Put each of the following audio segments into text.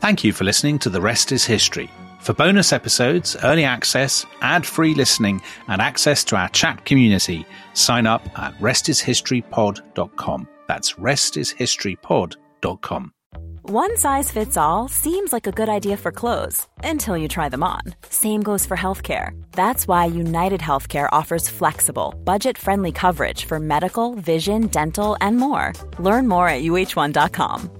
Thank you for listening to The Rest is History. For bonus episodes, early access, ad free listening, and access to our chat community, sign up at restishistorypod.com. That's restishistorypod.com. One size fits all seems like a good idea for clothes until you try them on. Same goes for healthcare. That's why United Healthcare offers flexible, budget friendly coverage for medical, vision, dental, and more. Learn more at uh1.com.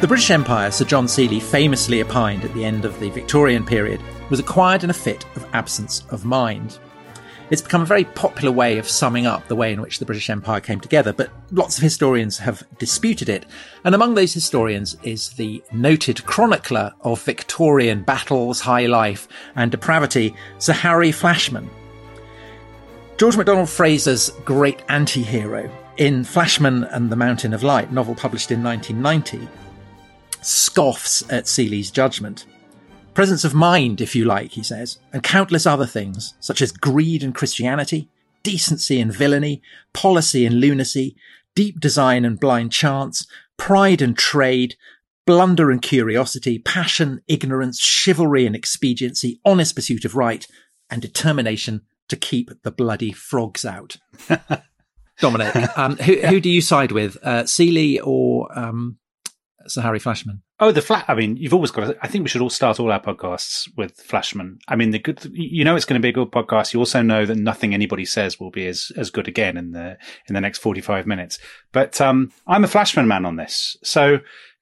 The British Empire, Sir John Seeley famously opined at the end of the Victorian period, was acquired in a fit of absence of mind. It's become a very popular way of summing up the way in which the British Empire came together, but lots of historians have disputed it. And among those historians is the noted chronicler of Victorian battles, high life, and depravity, Sir Harry Flashman. George MacDonald Fraser's great anti hero in Flashman and the Mountain of Light, novel published in 1990, scoffs at Seeley's judgment. Presence of mind, if you like, he says, and countless other things, such as greed and Christianity, decency and villainy, policy and lunacy, deep design and blind chance, pride and trade, blunder and curiosity, passion, ignorance, chivalry and expediency, honest pursuit of right, and determination to keep the bloody frogs out. Dominic, um, who, who, do you side with, uh, Seeley or um, Sir Harry Flashman? Oh, the flat. I mean, you've always got. To, I think we should all start all our podcasts with Flashman. I mean, the good. You know, it's going to be a good podcast. You also know that nothing anybody says will be as as good again in the in the next forty five minutes. But um, I'm a Flashman man on this. So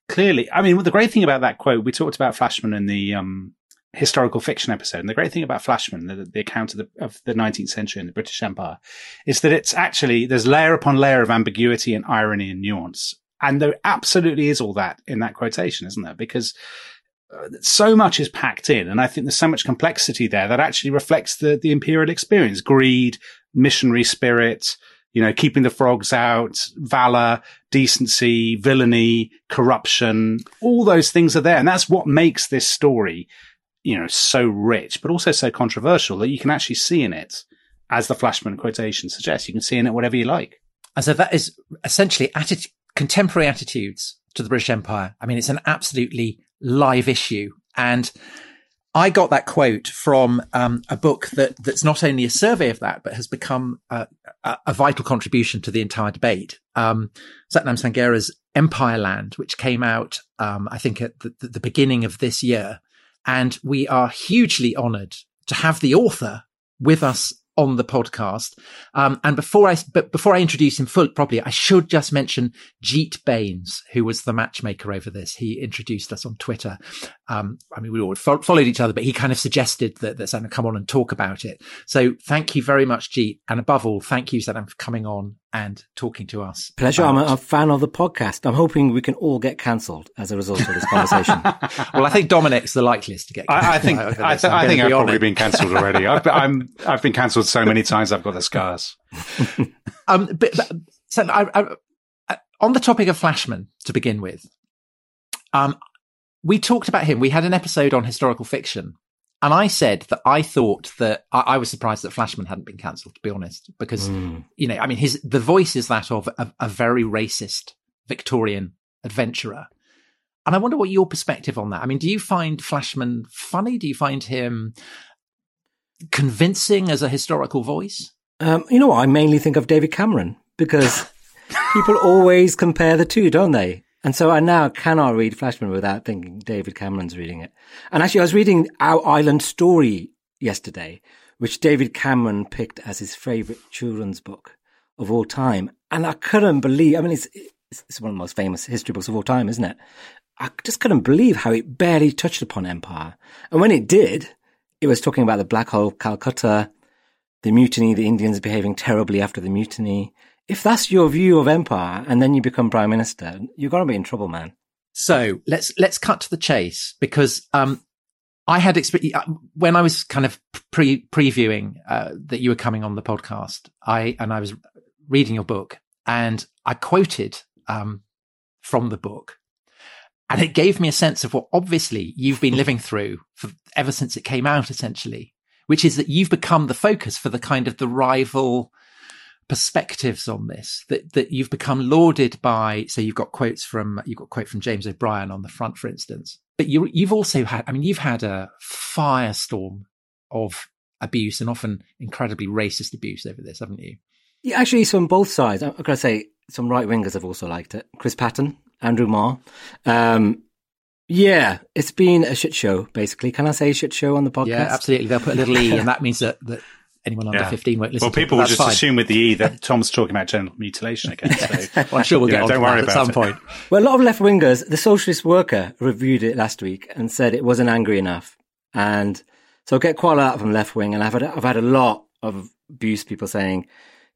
clearly, I mean, the great thing about that quote, we talked about Flashman in the um, historical fiction episode, and the great thing about Flashman, the, the account of the of the nineteenth century in the British Empire, is that it's actually there's layer upon layer of ambiguity and irony and nuance and there absolutely is all that in that quotation, isn't there? Because uh, so much is packed in. And I think there's so much complexity there that actually reflects the, the imperial experience, greed, missionary spirit, you know, keeping the frogs out, valor, decency, villainy, corruption, all those things are there. And that's what makes this story, you know, so rich, but also so controversial that you can actually see in it, as the Flashman quotation suggests, you can see in it whatever you like. And so that is essentially attitude, contemporary attitudes to the British Empire. I mean, it's an absolutely live issue. And I got that quote from um, a book that that's not only a survey of that, but has become a, a, a vital contribution to the entire debate. Um, Sathnam Sanghera's Empireland, which came out, um, I think, at the, the beginning of this year. And we are hugely honored to have the author with us on the podcast. Um, and before I, but before I introduce him full, properly, I should just mention Jeet Baines, who was the matchmaker over this. He introduced us on Twitter. Um, I mean, we all fo- followed each other, but he kind of suggested that, that Sathnam come on and talk about it. So thank you very much, Jeet. And above all, thank you, Sathnam, for coming on and talking to us. Pleasure. I'm a, a, fan of the podcast. I'm hoping we can all get cancelled as a result of this conversation. well, I think Dominic's the likeliest to get. I, I, think. I, I, th- I think I've probably been cancelled already. I've, I'm, I've been cancelled so many times. I've got the scars. um, but, but so I, on the topic of Flashman to begin with, um, we talked about him. We had an episode on historical fiction and I said that I thought that I, I was surprised that Flashman hadn't been cancelled, to be honest, because mm. you know, I mean, his the voice is that of a, a, very racist Victorian adventurer, and I wonder what your perspective on that. I mean, do you find Flashman funny? Do you find him convincing as a historical voice? Um, you know, what? I mainly think of David Cameron because people always compare the two, don't they? And so I now cannot read Flashman without thinking David Cameron's reading it. And actually, I was reading Our Island Story yesterday, which David Cameron picked as his favorite children's book of all time. And I couldn't believe, I mean, it's, it's one of the most famous history books of all time, isn't it? I just couldn't believe how it barely touched upon empire. And when it did, it was talking about the Black Hole Calcutta, the mutiny, the Indians behaving terribly after the mutiny. If that's your view of empire and then you become prime minister, you're going to be in trouble, man. So let's, let's cut to the chase because, um, I had uh, when I was kind of pre previewing uh, that you were coming on the podcast. I and I was reading your book and I quoted um, from the book, and it gave me a sense of what obviously you've been living through for, ever since it came out, essentially, which is that you've become the focus for the kind of the rival perspectives on this that that you've become lauded by so you've got quotes from you've got a quote from James O'Brien on the front for instance but you you've also had I mean you've had a firestorm of abuse and often incredibly racist abuse over this haven't you yeah actually so on both sides I'm going to say some right wingers have also liked it Chris Patten Andrew Marr um, yeah, it's been a shit show, basically. Can I say shit show on the podcast? Yeah, absolutely. They'll put a little e, and that means that, that anyone under yeah. 15 won't listen well, people will just fine. assume with the E that Tom's talking about genital mutilation again. So, well, I'm sure we'll get know, don't worry about at some it. point. Well, a lot of left wingers, the Socialist Worker reviewed it last week and said it wasn't angry enough. And so I get quite a lot from left wing. And I've had, I've had a lot of abuse people saying,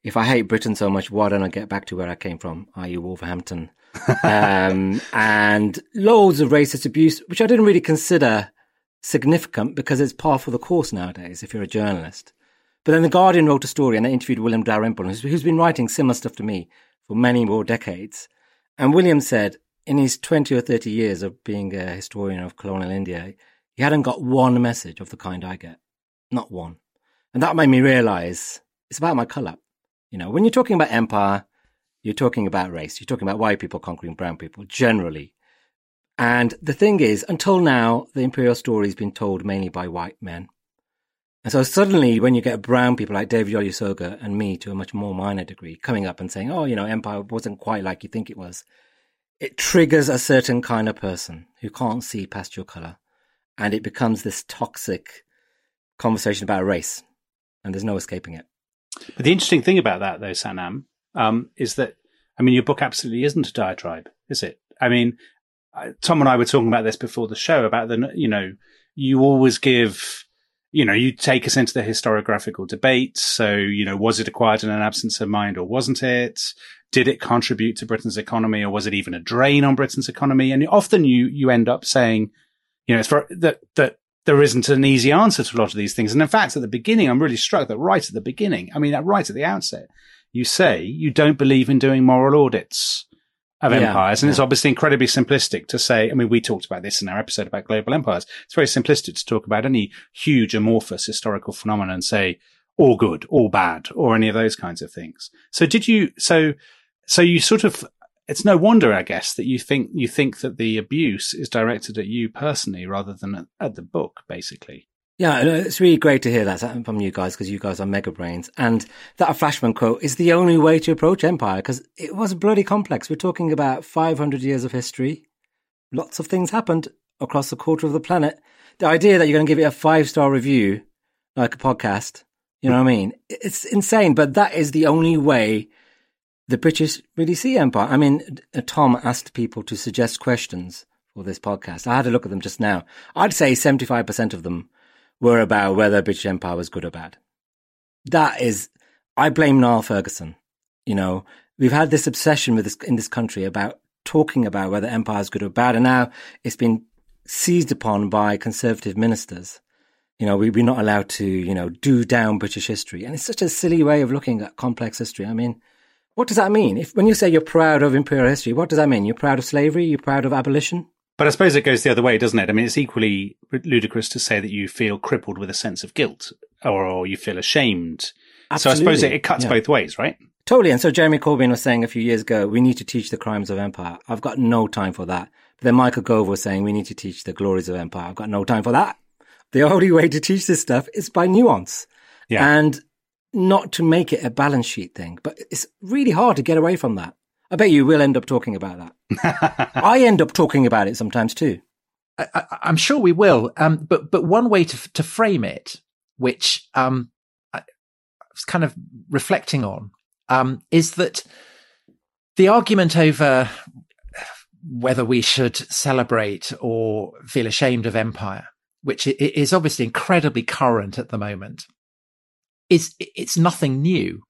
if I hate Britain so much, why don't I get back to where I came from, i.e. Wolverhampton? um, and loads of racist abuse, which I didn't really consider significant because it's par for the course nowadays if you're a journalist. But then the Guardian wrote a story and they interviewed William Dalrymple, who's, who's been writing similar stuff to me for many more decades. And William said in his 20 or 30 years of being a historian of colonial India, he hadn't got one message of the kind I get. Not one. And that made me realize it's about my colour. You know, when you're talking about empire, you're talking about race. You're talking about white people conquering brown people generally. And the thing is, until now, the imperial story has been told mainly by white men. And so suddenly, when you get brown people like David Olusoga and me to a much more minor degree coming up and saying, oh, you know, empire wasn't quite like you think it was, it triggers a certain kind of person who can't see past your color. And it becomes this toxic conversation about race. And there's no escaping it. But the interesting thing about that, though, Sathnam, um, is that, I mean, your book absolutely isn't a diatribe, is it? I mean, Tom and I were talking about this before the show about the, you know, you always give you know, you take us into the historiographical debate. So, you know, was it acquired in an absence of mind or wasn't it? Did it contribute to Britain's economy or was it even a drain on Britain's economy? And often you, you end up saying, you know, it's for that, that there isn't an easy answer to a lot of these things. And in fact, at the beginning, I'm really struck that right at the beginning, I mean, right at the outset, you say you don't believe in doing moral audits of yeah, empires. And yeah. it's obviously incredibly simplistic to say, I mean, we talked about this in our episode about global empires. It's very simplistic to talk about any huge amorphous historical phenomenon and say, all good, all bad, or any of those kinds of things. So did you, so, so you sort of, it's no wonder, I guess, that you think, you think that the abuse is directed at you personally rather than at, at the book, basically. Yeah, it's really great to hear that uh, from you guys because you guys are mega brains. And that Flashman quote is the only way to approach Empire because it was bloody complex. We're talking about 500 years of history. Lots of things happened across a quarter of the planet. The idea that you're going to give it a five star review, like a podcast, you know what I mean? It's insane, but that is the only way the British really see Empire. I mean, uh, Tom asked people to suggest questions for this podcast. I had a look at them just now. I'd say 75% of them were about whether British Empire was good or bad. That is, I blame Niall Ferguson. You know, we've had this obsession with this in this country about talking about whether empire is good or bad, and now it's been seized upon by conservative ministers. You know, we, we're not allowed to, you know, do down British history, and it's such a silly way of looking at complex history. I mean, what does that mean? If when you say you're proud of imperial history, what does that mean? You're proud of slavery? You're proud of abolition? But I suppose it goes the other way, doesn't it? I mean, it's equally ludicrous to say that you feel crippled with a sense of guilt or, or you feel ashamed. Absolutely. So I suppose it, it cuts yeah. both ways, right? Totally. And so Jeremy Corbyn was saying a few years ago, we need to teach the crimes of empire. I've got no time for that. But then Michael Gove was saying, we need to teach the glories of empire. I've got no time for that. The only way to teach this stuff is by nuance. Yeah. And not to make it a balance sheet thing. But it's really hard to get away from that. I bet you will end up talking about that. I end up talking about it sometimes too. I, am sure we will. Um, but but one way to to frame it, which um, I was kind of reflecting on, um, is that the argument over whether we should celebrate or feel ashamed of empire, which is obviously incredibly current at the moment, is it's nothing new.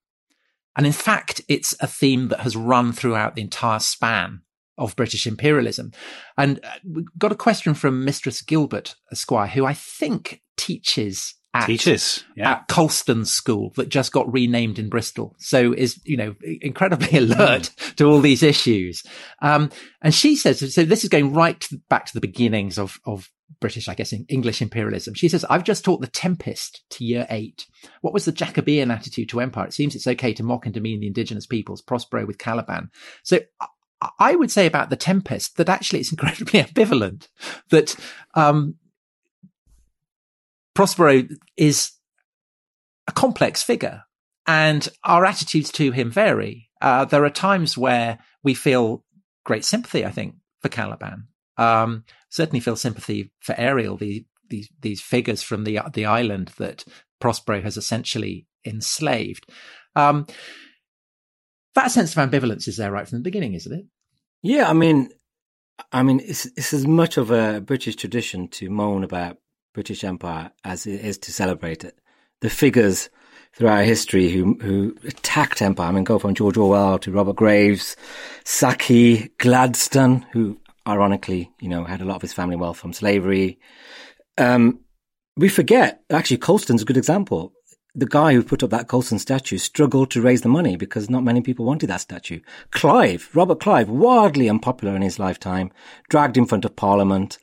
And in fact, it's a theme that has run throughout the entire span of British imperialism. And uh, we got a question from Mistress Gilbert Esquire, who I think teaches at, teaches yeah. at Colston School that just got renamed in Bristol. So is, you know, incredibly alert mm. to all these issues. Um, and she says, so this is going right to, back to the beginnings of, of British, I guess, in English imperialism. She says, I've just taught the Tempest to year eight. What was the Jacobean attitude to empire? It seems it's okay to mock and demean the indigenous peoples, Prospero with Caliban. So I would say about the Tempest that actually it's incredibly ambivalent. That um, Prospero is a complex figure, and our attitudes to him vary. Uh, there are times where we feel great sympathy, I think, for Caliban. Um, certainly feel sympathy for Ariel, the, these these figures from the the island that Prospero has essentially enslaved. Um, that sense of ambivalence is there right from the beginning, isn't it? Yeah, I mean, I mean, it's, it's as much of a British tradition to moan about British Empire as it is to celebrate it. The figures throughout history who who attacked empire, I mean, go from George Orwell to Robert Graves, Saki, Gladstone, who ironically, you know, had a lot of his family wealth from slavery. Um, we forget, actually, Colston's a good example the guy who put up that Colston statue struggled to raise the money because not many people wanted that statue. Clive, Robert Clive, wildly unpopular in his lifetime, dragged in front of Parliament.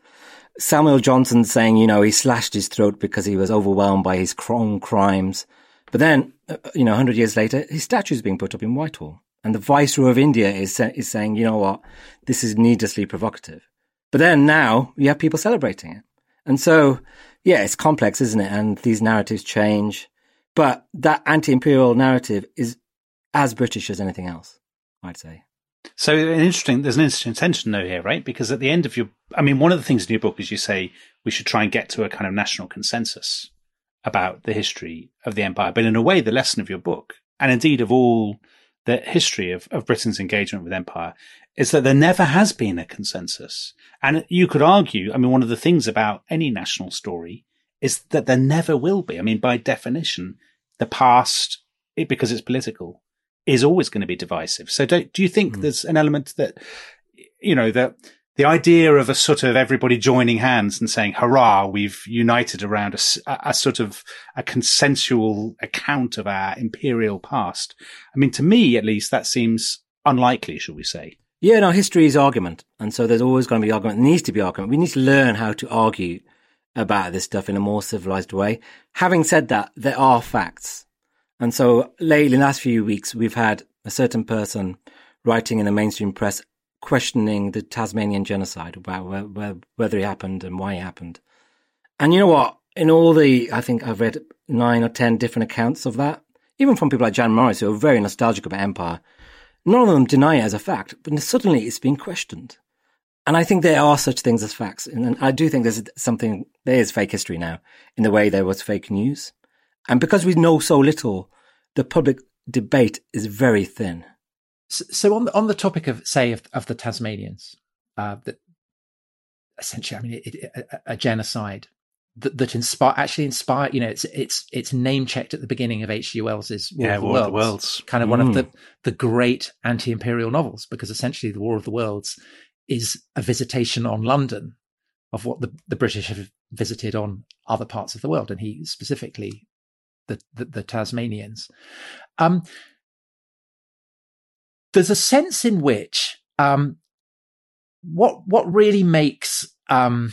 Samuel Johnson saying, you know, he slashed his throat because he was overwhelmed by his own crimes. But then, uh, you know, 100 years later, his statue is being put up in Whitehall. And the Viceroy of India is, is saying, you know what, this is needlessly provocative. But then now you have people celebrating it. And so, yeah, it's complex, isn't it? And these narratives change. But that anti-imperial narrative is as British as anything else, I'd say. So an interesting, there's an interesting tension though here, right? Because at the end of your, I mean, one of the things in your book is you say we should try and get to a kind of national consensus about the history of the empire. But in a way, the lesson of your book, and indeed of all the history of, of Britain's engagement with empire, is that there never has been a consensus. And you could argue, I mean, one of the things about any national story is that there never will be. I mean, by definition, the past, it, because it's political, is always going to be divisive. So do, do you think mm. there's an element that, you know, that the idea of a sort of everybody joining hands and saying, hurrah, we've united around a, a, sort of a consensual account of our imperial past. I mean, to me, at least, that seems unlikely, shall we say? Yeah, no, history is argument. And so there's always going to be argument. There needs to be argument. We need to learn how to argue about this stuff in a more civilized way. Having said that, there are facts. And so lately, in the last few weeks, we've had a certain person writing in the mainstream press questioning the Tasmanian genocide about where, where, whether it happened and why it happened. And you know what? In all the, I think I've read nine or ten different accounts of that, even from people like Jan Morris, who are very nostalgic about empire, none of them deny it as a fact, but suddenly it's being questioned. And I think there are such things as facts. And I do think there's something, there is fake history now in the way there was fake news. And because we know so little, the public debate is very thin. So, so on the, on the topic of, say, of, of the Tasmanians, uh, that essentially, I mean, it, it, a, a, genocide that, that inspire, actually inspired. you know, it's, it's, it's name checked at the beginning of H.G. Wells's War, yeah, of, the War Worlds, of the Worlds. Kind of mm. one of the, mm. the great anti-imperial novels, because essentially the War of the Worlds is a visitation on London of what the, the British have visited on other parts of the world, and he specifically the the, the Tasmanians. Um, there's a sense in which um, what what really makes um,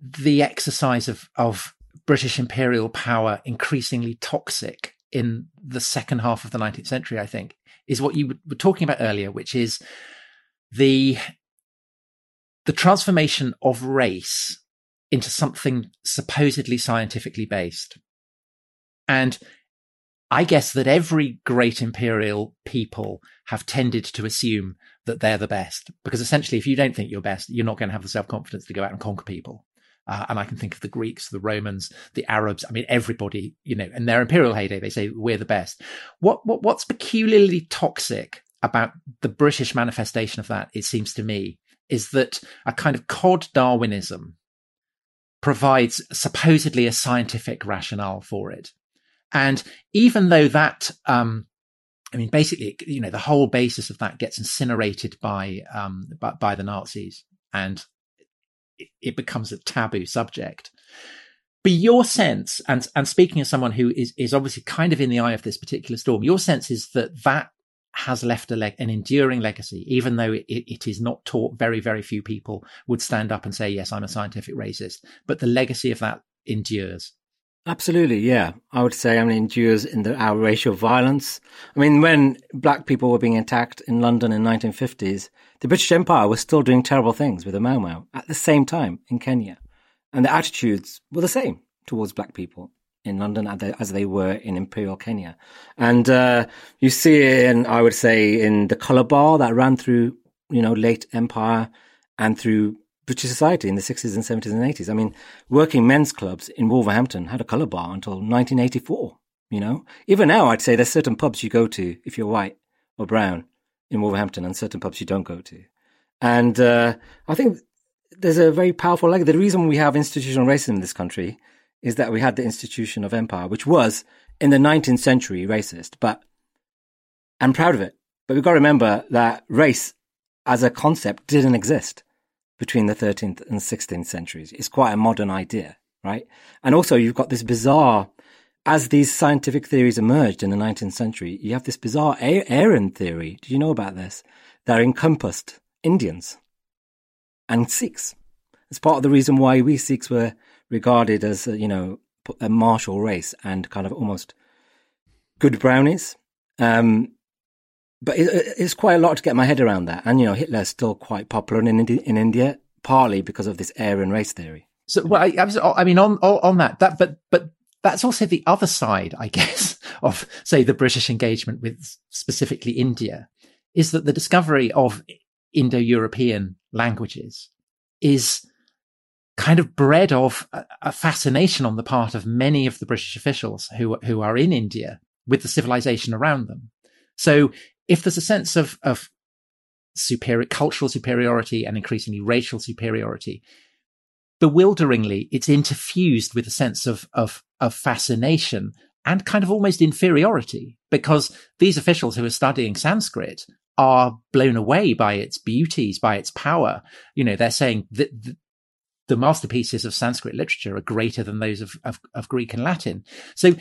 the exercise of of British imperial power increasingly toxic in the second half of the 19th century, I think, is what you were talking about earlier, which is the the transformation of race into something supposedly scientifically based. And I guess that every great imperial people have tended to assume that they're the best because essentially if you don't think you're best, you're not going to have the self-confidence to go out and conquer people. Uh, and I can think of the Greeks, the Romans, the Arabs. I mean, everybody, you know, in their imperial heyday, they say we're the best. What, what, what's peculiarly toxic about the British manifestation of that, it seems to me, is that a kind of cod Darwinism provides supposedly a scientific rationale for it. And even though that, um, I mean, basically, you know, the whole basis of that gets incinerated by, um, by, by the Nazis and it becomes a taboo subject. But your sense, and and speaking as someone who is is obviously kind of in the eye of this particular storm, your sense is that that has left a leg, an enduring legacy, even though it, it is not taught. Very very few people would stand up and say, "Yes, I'm a scientific racist," but the legacy of that endures. Absolutely, yeah. I would say, I mean, endures in the, our racial violence. I mean, when black people were being attacked in London in 1950s, the British Empire was still doing terrible things with the Mau Mau at the same time in Kenya. And the attitudes were the same towards black people in London as they were in Imperial Kenya. And uh, you see it, in, I would say, in the colour bar that ran through, you know, late Empire and through British society in the 60s and 70s and 80s. I mean, working men's clubs in Wolverhampton had a colour bar until 1984, you know? Even now, I'd say there's certain pubs you go to if you're white or brown in Wolverhampton and certain pubs you don't go to. And uh, I think there's a very powerful, like, the reason we have institutional racism in this country is that we had the institution of empire, which was in the 19th century racist, but I'm proud of it. But we've got to remember that race as a concept didn't exist between the 13th and 16th centuries. It's quite a modern idea, right? And also you've got this bizarre, as these scientific theories emerged in the 19th century, you have this bizarre Aryan theory. Do you know about this? That encompassed Indians and Sikhs. It's part of the reason why we Sikhs were regarded as, you know, a martial race and kind of almost good brownies. Um, but it, it's quite a lot to get my head around that. And, you know, Hitler's still quite popular in, in India, partly because of this Aryan race theory. So, well, I, was—I mean, on, on that, that, but, but that's also the other side, I guess, of, say, the British engagement with specifically India is that the discovery of Indo-European languages is kind of bred of a, a, fascination on the part of many of the British officials who, who are in India with the civilization around them. So if there's a sense of, of superior cultural superiority and increasingly racial superiority, bewilderingly, it's interfused with a sense of, of, of fascination and kind of almost inferiority because these officials who are studying Sanskrit are blown away by its beauties, by its power. You know, they're saying that the masterpieces of Sanskrit literature are greater than those of, of, of, Greek and Latin. So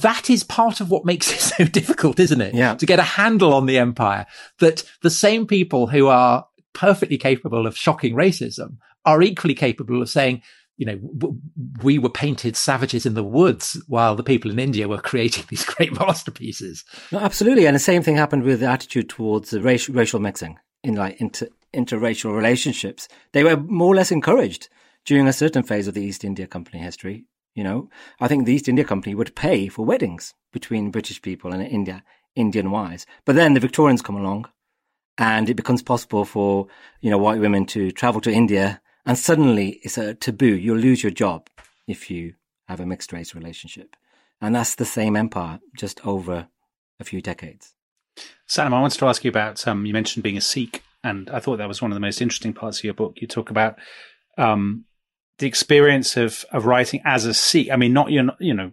that is part of what makes it so difficult, isn't it? Yeah. To get a handle on the empire that the same people who are perfectly capable of shocking racism are equally capable of saying, you know, w- we were painted savages in the woods while the people in India were creating these great masterpieces. No, absolutely. And the same thing happened with the attitude towards the racial, racial mixing in like inter, interracial relationships. They were more or less encouraged during a certain phase of the East India Company history. You know, I think the East India Company would pay for weddings between British people and India, Indian wives. But then the Victorians come along and it becomes possible for, you know, white women to travel to India and suddenly it's a taboo. You'll lose your job if you have a mixed race relationship. And that's the same empire just over a few decades. Sam, I wanted to ask you about, um, you mentioned being a Sikh, and I thought that was one of the most interesting parts of your book. You talk about um, the experience of, of writing as a Sikh, I mean, not, you know, you know,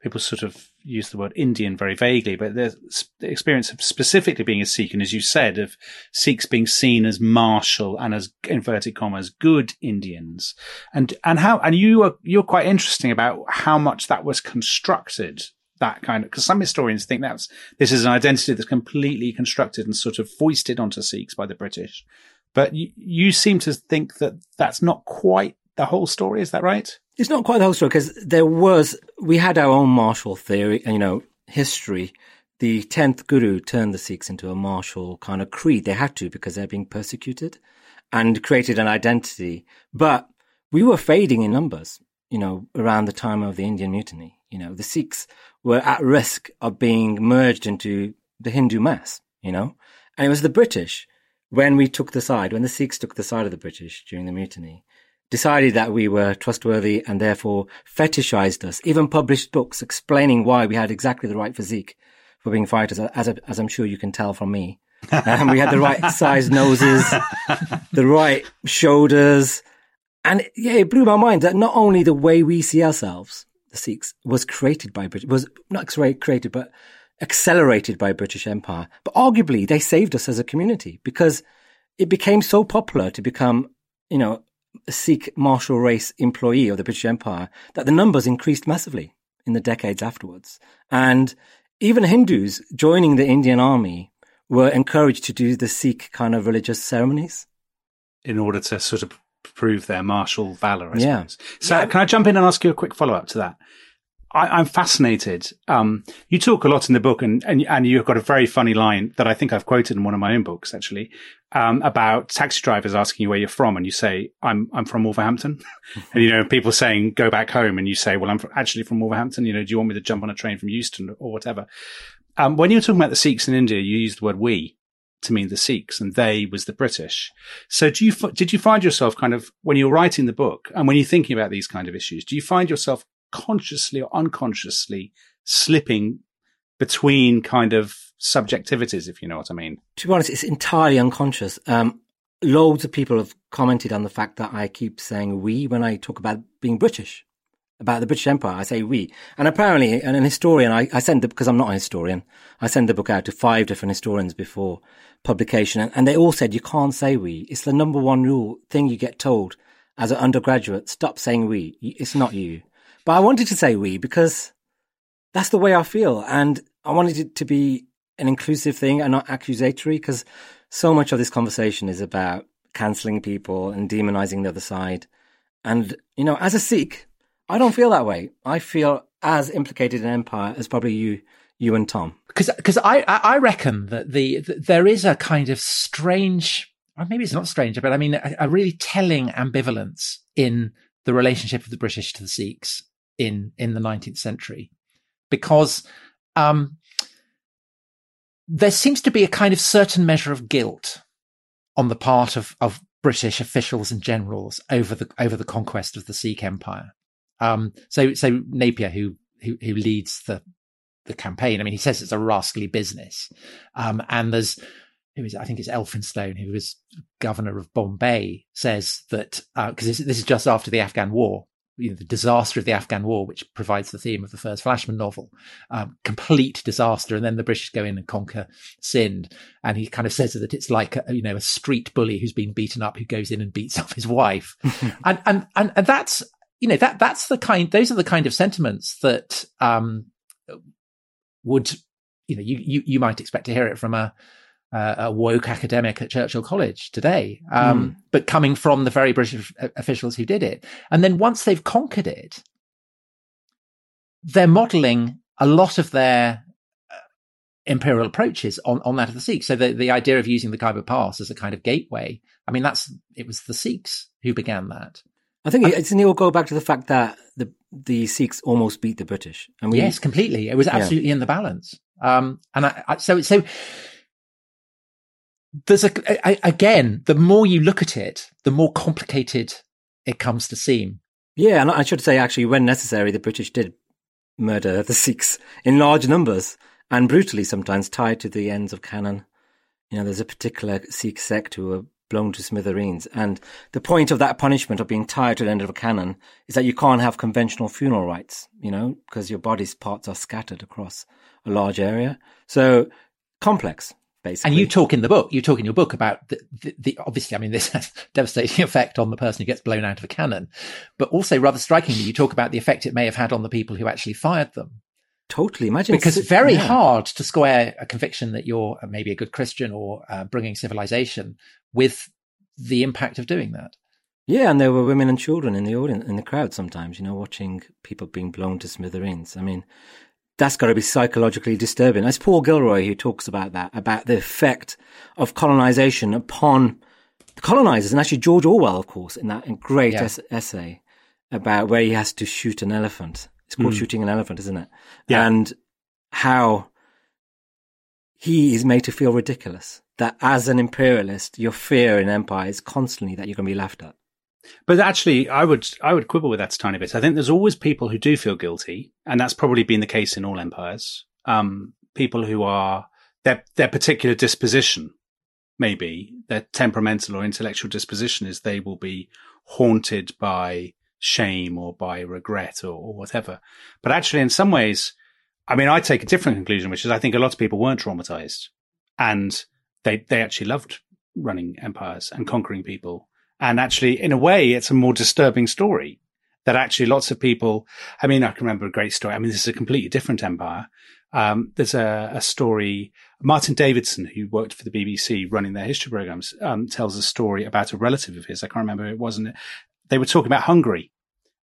people sort of use the word Indian very vaguely, but the, the experience of specifically being a Sikh, and as you said, of Sikhs being seen as martial and as inverted commas good Indians, and and how and you are you're quite interesting about how much that was constructed. That kind of because some historians think that's this is an identity that's completely constructed and sort of foisted onto Sikhs by the British, but you, you seem to think that that's not quite the whole story. Is that right? It's not quite the whole story because there was, we had our own martial theory, you know, history. The 10th Guru turned the Sikhs into a martial kind of creed. They had to because they're being persecuted and created an identity. But we were fading in numbers, you know, around the time of the Indian Mutiny. You know, the Sikhs were at risk of being merged into the Hindu mass, you know, and it was the British when we took the side, when the Sikhs took the side of the British during the mutiny, decided that we were trustworthy and therefore fetishized us, even published books explaining why we had exactly the right physique for being fighters, as, as I'm sure you can tell from me. um, we had the right size noses, the right shoulders. And yeah, it blew my mind that not only the way we see ourselves, the Sikhs, was created by British, was not created, but accelerated by British Empire. But arguably, they saved us as a community because it became so popular to become, you know, Sikh martial race employee of the British Empire that the numbers increased massively in the decades afterwards. And even Hindus joining the Indian army were encouraged to do the Sikh kind of religious ceremonies. In order to sort of prove their martial valor, I yeah. suppose. So, yeah. can I jump in and ask you a quick follow up to that? I, am fascinated. Um, you talk a lot in the book, and, and and you've got a very funny line that I think I've quoted in one of my own books, actually, um, about taxi drivers asking you where you're from, and you say, "I'm I'm from Wolverhampton," and you know, people saying, "Go back home," and you say, "Well, I'm actually from Wolverhampton." You know, do you want me to jump on a train from Euston or whatever? Um, when you were talking about the Sikhs in India, you used the word "we" to mean the Sikhs, and they was the British. So, do you did you find yourself kind of when you're writing the book and when you're thinking about these kind of issues, do you find yourself consciously or unconsciously slipping between kind of subjectivities, if you know what I mean. To be honest, it's entirely unconscious. Um, loads of people have commented on the fact that I keep saying we when I talk about being British, about the British Empire. I say we. And apparently, and an historian, I, I send the, because I'm not a historian, I send the book out to five different historians before publication. And, and they all said, you can't say we. It's the number one rule thing you get told as an undergraduate. Stop saying we. It's not you. But I wanted to say we because that's the way I feel. And I wanted it to be an inclusive thing and not accusatory because so much of this conversation is about cancelling people and demonizing the other side. And, you know, as a Sikh, I don't feel that way. I feel as implicated in empire as probably you, you and Tom. Because, because I, I reckon that the, the, there is a kind of strange, or maybe it's not strange, but I mean, a, a really telling ambivalence in the relationship of the British to the Sikhs in in the 19th century. Because um, there seems to be a kind of certain measure of guilt on the part of, of British officials and generals over the over the conquest of the Sikh Empire. Um, so so Napier, who, who who leads the the campaign, I mean, he says it's a rascally business, um, and there's who is I think it's Elphinstone, who was governor of Bombay, says that because uh, this, this is just after the Afghan War, you know, the disaster of the Afghan war, which provides the theme of the first Flashman novel, um, complete disaster. And then the British go in and conquer Sind. And he kind of says that it's like, a, you know, a street bully who's been beaten up who goes in and beats up his wife. and, and, and, and that's, you know, that, that's the kind, those are the kind of sentiments that, um, would, you know, you, you, you might expect to hear it from a, uh, a woke academic at Churchill College today, um, mm. but coming from the very British officials who did it. And then once they've conquered it, they're modeling a lot of their uh, imperial approaches on, on that of the Sikhs. So the, the idea of using the Khyber Pass as a kind of gateway, I mean, that's, it was the Sikhs who began that. I think it's, and it will go back to the fact that the, the Sikhs almost beat the British. I mean, yes, completely. It was absolutely yeah. in the balance. Um, and I, I, so, so there's a, a, again, the more you look at it, the more complicated it comes to seem. Yeah, and I should say actually, when necessary, the British did murder the Sikhs in large numbers and brutally, sometimes tied to the ends of cannon. You know, there's a particular Sikh sect who were blown to smithereens, and the point of that punishment of being tied to the end of a cannon is that you can't have conventional funeral rites. You know, because your body's parts are scattered across a large area. So complex basically. And you talk in the book, you talk in your book about the, the, the, obviously, I mean, this has devastating effect on the person who gets blown out of a cannon, but also rather strikingly, you talk about the effect it may have had on the people who actually fired them. Totally. Imagine because it's very yeah. hard to square a conviction that you're maybe a good Christian or uh, bringing civilization with the impact of doing that. Yeah, and there were women and children in the audience, in the crowd sometimes, you know, watching people being blown to smithereens. I mean, that's got to be psychologically disturbing. It's Paul Gilroy who talks about that, about the effect of colonization upon the colonizers. And actually, George Orwell, of course, in that great yeah. es- essay about where he has to shoot an elephant It's called Mm. Shooting an Elephant, isn't it? Yeah. And how he is made to feel ridiculous. That as an imperialist, your fear in empire is constantly that you're going to be laughed at. But actually, I would I would quibble with that a tiny bit. I think there's always people who do feel guilty, and that's probably been the case in all empires. Um, people who are their their particular disposition, maybe their temperamental or intellectual disposition, is they will be haunted by shame or by regret or, or whatever. But actually, in some ways, I mean, I take a different conclusion, which is I think a lot of people weren't traumatized, and they they actually loved running empires and conquering people. And actually, in a way, it's a more disturbing story that actually lots of people, I mean, I can remember a great story. I mean, this is a completely different empire. Um, there's a, a story, Martin Davidson, who worked for the BBC running their history programs, um, tells a story about a relative of his. I can't remember it wasn't. They were talking about Hungary.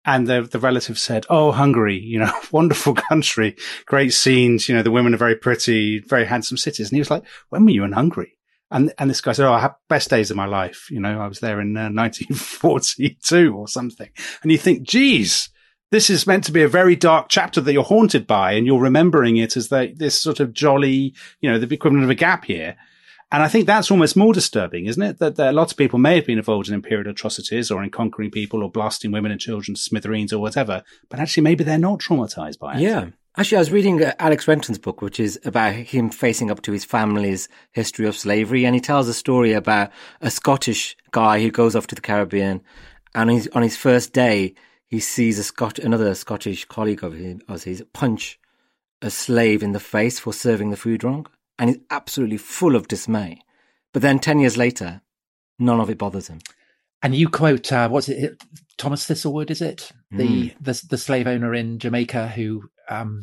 And the, the relative said, Oh, Hungary, you know, wonderful country, great scenes. You know, the women are very pretty, very handsome cities. And he was like, when were you in Hungary? And, and this guy said, Oh, I had best days of my life. You know, I was there in uh, 1942 or something. And you think, geez, this is meant to be a very dark chapter that you're haunted by and you're remembering it as the, this sort of jolly, you know, the equivalent of a gap year. And I think that's almost more disturbing, isn't it? That, that lots of people may have been involved in imperial atrocities or in conquering people or blasting women and children to smithereens or whatever, but actually maybe they're not traumatized by it. Yeah. Actually, I was reading uh, Alex Renton's book, which is about him facing up to his family's history of slavery. And he tells a story about a Scottish guy who goes off to the Caribbean. And he's, on his first day, he sees a Scot- another Scottish colleague of his, of his punch a slave in the face for serving the food wrong. And he's absolutely full of dismay. But then 10 years later, none of it bothers him. And you quote, uh, what's it? Thomas Thistlewood, is it? The, the, the slave owner in Jamaica who, um,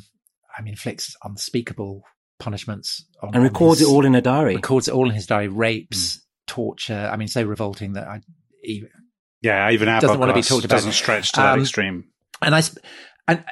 I mean, inflicts unspeakable punishments on, And records his- it all in a diary. records it all in his diary, rapes, torture. I mean, so revolting that I, even, Yeah, even our Doesn't wanna be podcast talked about. doesn't stretch to that Um, extreme. and I, and,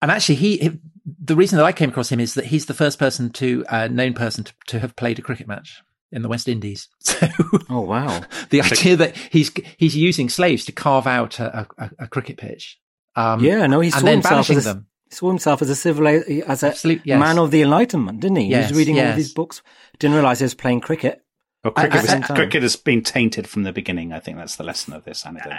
and actually he, he- the reason that I came across him is that he's the first person to, uh, known person to, to have played a cricket match in the West Indies. So Oh, wow. the idea that he's, he's using slaves to carve out a, a, a cricket pitch. Um, Yeah, no, he saw himself as a, them. he saw himself as a civilized, as a Absolute- yes. man of the Enlightenment, didn't he? he was reading all yes. of these books, didn't realize he was playing cricket. Well, cricket, I- was- I- I- cricket has been tainted from the beginning. I think that's the lesson of this anecdote.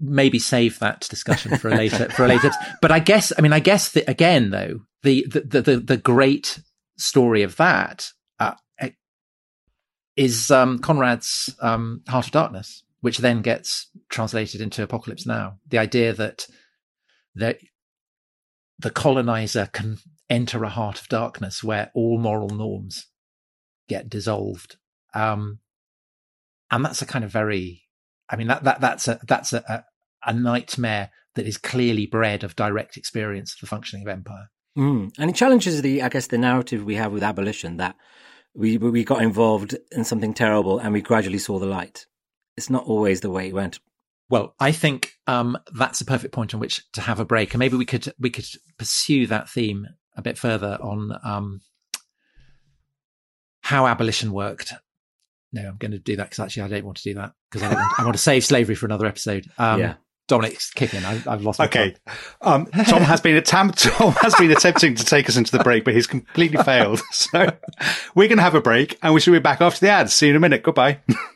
maybe save that discussion for a later for a later. But I guess I mean I guess that again though the the the, the great story of that uh, is um, Conrad's um, Heart of Darkness, which then gets translated into Apocalypse Now. The idea that that the colonizer can enter a heart of darkness where all moral norms get dissolved. Um, and that's a kind of very, I mean, that, that, that's a, that's a, a, a nightmare that is clearly bred of direct experience of the functioning of empire. Mm. And it challenges the, I guess, the narrative we have with abolition that we we got involved in something terrible and we gradually saw the light. It's not always the way it went. Well, I think um, that's a perfect point on which to have a break, and maybe we could we could pursue that theme a bit further on um, how abolition worked. No, I'm going to do that because actually I don't want to do that because I, want, I want to save slavery for another episode. Um, Yeah. Dominic, kick in. I, I've lost. My Okay. Um, Tom has been attempt- Tom has been attempting to take us into the break, but he's completely failed. So we're going to have a break and we should be back after the ads. See you in a minute. Goodbye.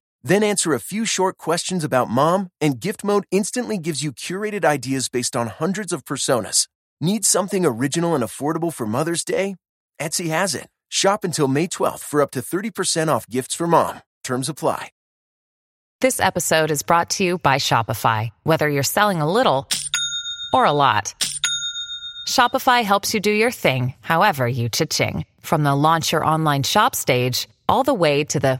Then answer a few short questions about mom, and gift mode instantly gives you curated ideas based on hundreds of personas. Need something original and affordable for Mother's Day? Etsy has it. Shop until May 12th for up to 30% off gifts for mom. Terms apply. This episode is brought to you by Shopify. Whether you're selling a little or a lot, Shopify helps you do your thing, however you cha-ching. From the launch your online shop stage, all the way to the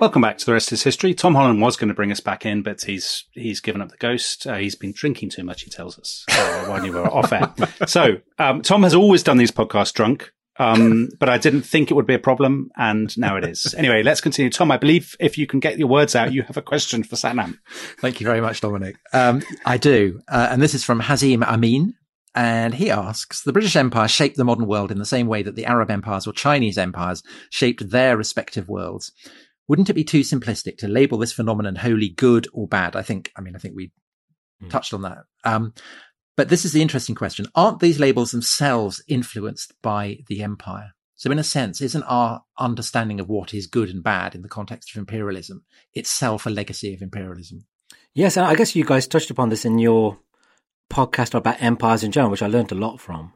Welcome back to the rest of his history. Tom Holland was going to bring us back in, but he's he's given up the ghost. Uh, he's been drinking too much. He tells us uh, while you were off air. So um, Tom has always done these podcasts drunk, um, but I didn't think it would be a problem, and now it is. Anyway, let's continue. Tom, I believe if you can get your words out, you have a question for Sathnam. Thank you very much, Dominic. Um, I do, uh, and this is from Hazim Amin. And he asks, the British Empire shaped the modern world in the same way that the Arab empires or Chinese empires shaped their respective worlds. Wouldn't it be too simplistic to label this phenomenon wholly good or bad? I think, I mean, I think we Hmm. touched on that. Um, but this is the interesting question. Aren't these labels themselves influenced by the empire? So in a sense, isn't our understanding of what is good and bad in the context of imperialism itself a legacy of imperialism? Yes, and I guess you guys touched upon this in your podcast about empires in general, which I learned a lot from.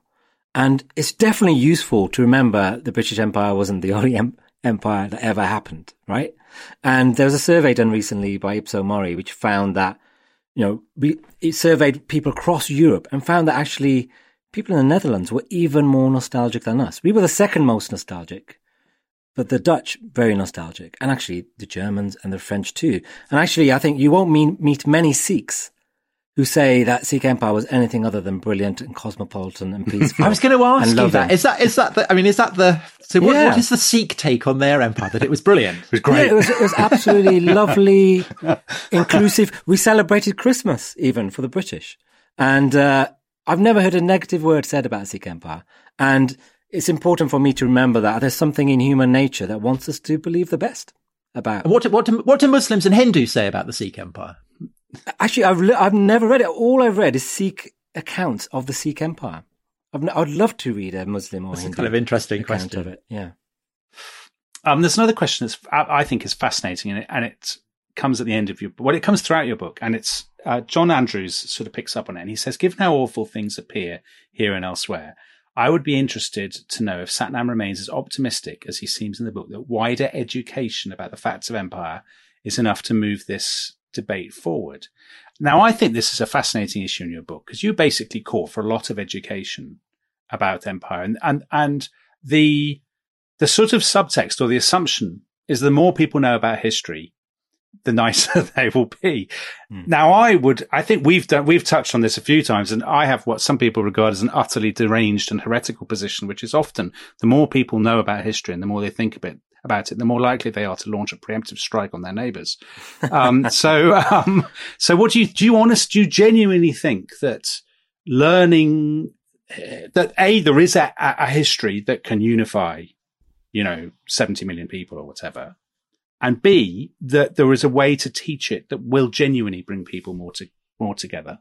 And it's definitely useful to remember the British Empire wasn't the only em- empire that ever happened, right? And there was a survey done recently by Ipsos Mori, which found that, you know, we, it surveyed people across Europe and found that actually people in the Netherlands were even more nostalgic than us. We were the second most nostalgic, but the Dutch, very nostalgic, and actually the Germans and the French too. And actually, I think you won't meet, meet many Sikhs who say that Sikh Empire was anything other than brilliant and cosmopolitan and peaceful. I was going to ask you that. Is that is that the? I mean, is that the? So what, Yeah. what is the Sikh take on their empire? That it was brilliant. It was great. Yeah, it was, it was absolutely lovely, inclusive. We celebrated Christmas even for the British. And uh, I've never heard a negative word said about Sikh Empire. And it's important for me to remember that there's something in human nature that wants us to believe the best about. And what do, what do, what do Muslims and Hindus say about the Sikh empire? Actually, I've I've never read it. All I've read is Sikh accounts of the Sikh Empire. I've n- I'd love to read a Muslim or That's a Hindu kind of interesting account question. of it. Yeah. Um, there's another question that's I I think is fascinating, and it, and it comes at the end of your well, it comes throughout your book, and it's uh, John Andrews sort of picks up on it, and he says, "Given how awful things appear here and elsewhere, I would be interested to know if Sathnam remains as optimistic as he seems in the book that wider education about the facts of empire is enough to move this debate forward." Now, I think this is a fascinating issue in your book because you basically call for a lot of education about empire, and and and the the sort of subtext or the assumption is the more people know about history, the nicer they will be. Hmm. Now, I would, I think we've done, we've touched on this a few times, and I have what some people regard as an utterly deranged and heretical position, which is often the more people know about history and the more they think a bit about it, the more likely they are to launch a preemptive strike on their neighbors. Um, so, um, so what do you, do you honest, do you genuinely think that learning uh, that a, there is a, a a history that can unify you know, 70 million people or whatever. And B, that there is a way to teach it that will genuinely bring people more to, more together.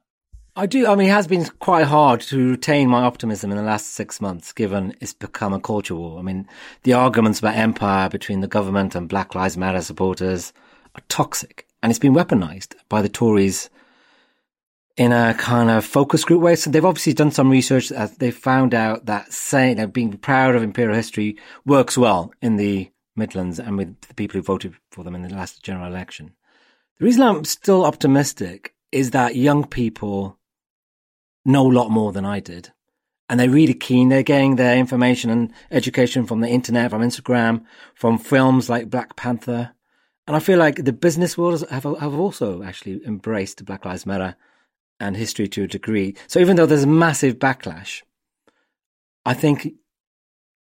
I do. I mean, it has been quite hard to retain my optimism in the last six months, given it's become a culture war. I mean, the arguments about empire between the government and Black Lives Matter supporters are toxic, and it's been weaponized by the Tories in a kind of focus group way. So they've obviously done some research. They found out that saying that being proud of imperial history works well in the Midlands and with the people who voted for them in the last general election. The reason I'm still optimistic is that young people know a lot more than I did. And they're really keen. They're getting their information and education from the internet, from Instagram, from films like Black Panther. And I feel like the business world has- have, have also actually embraced Black Lives Matter and history to a degree. So even though there's a massive backlash, I think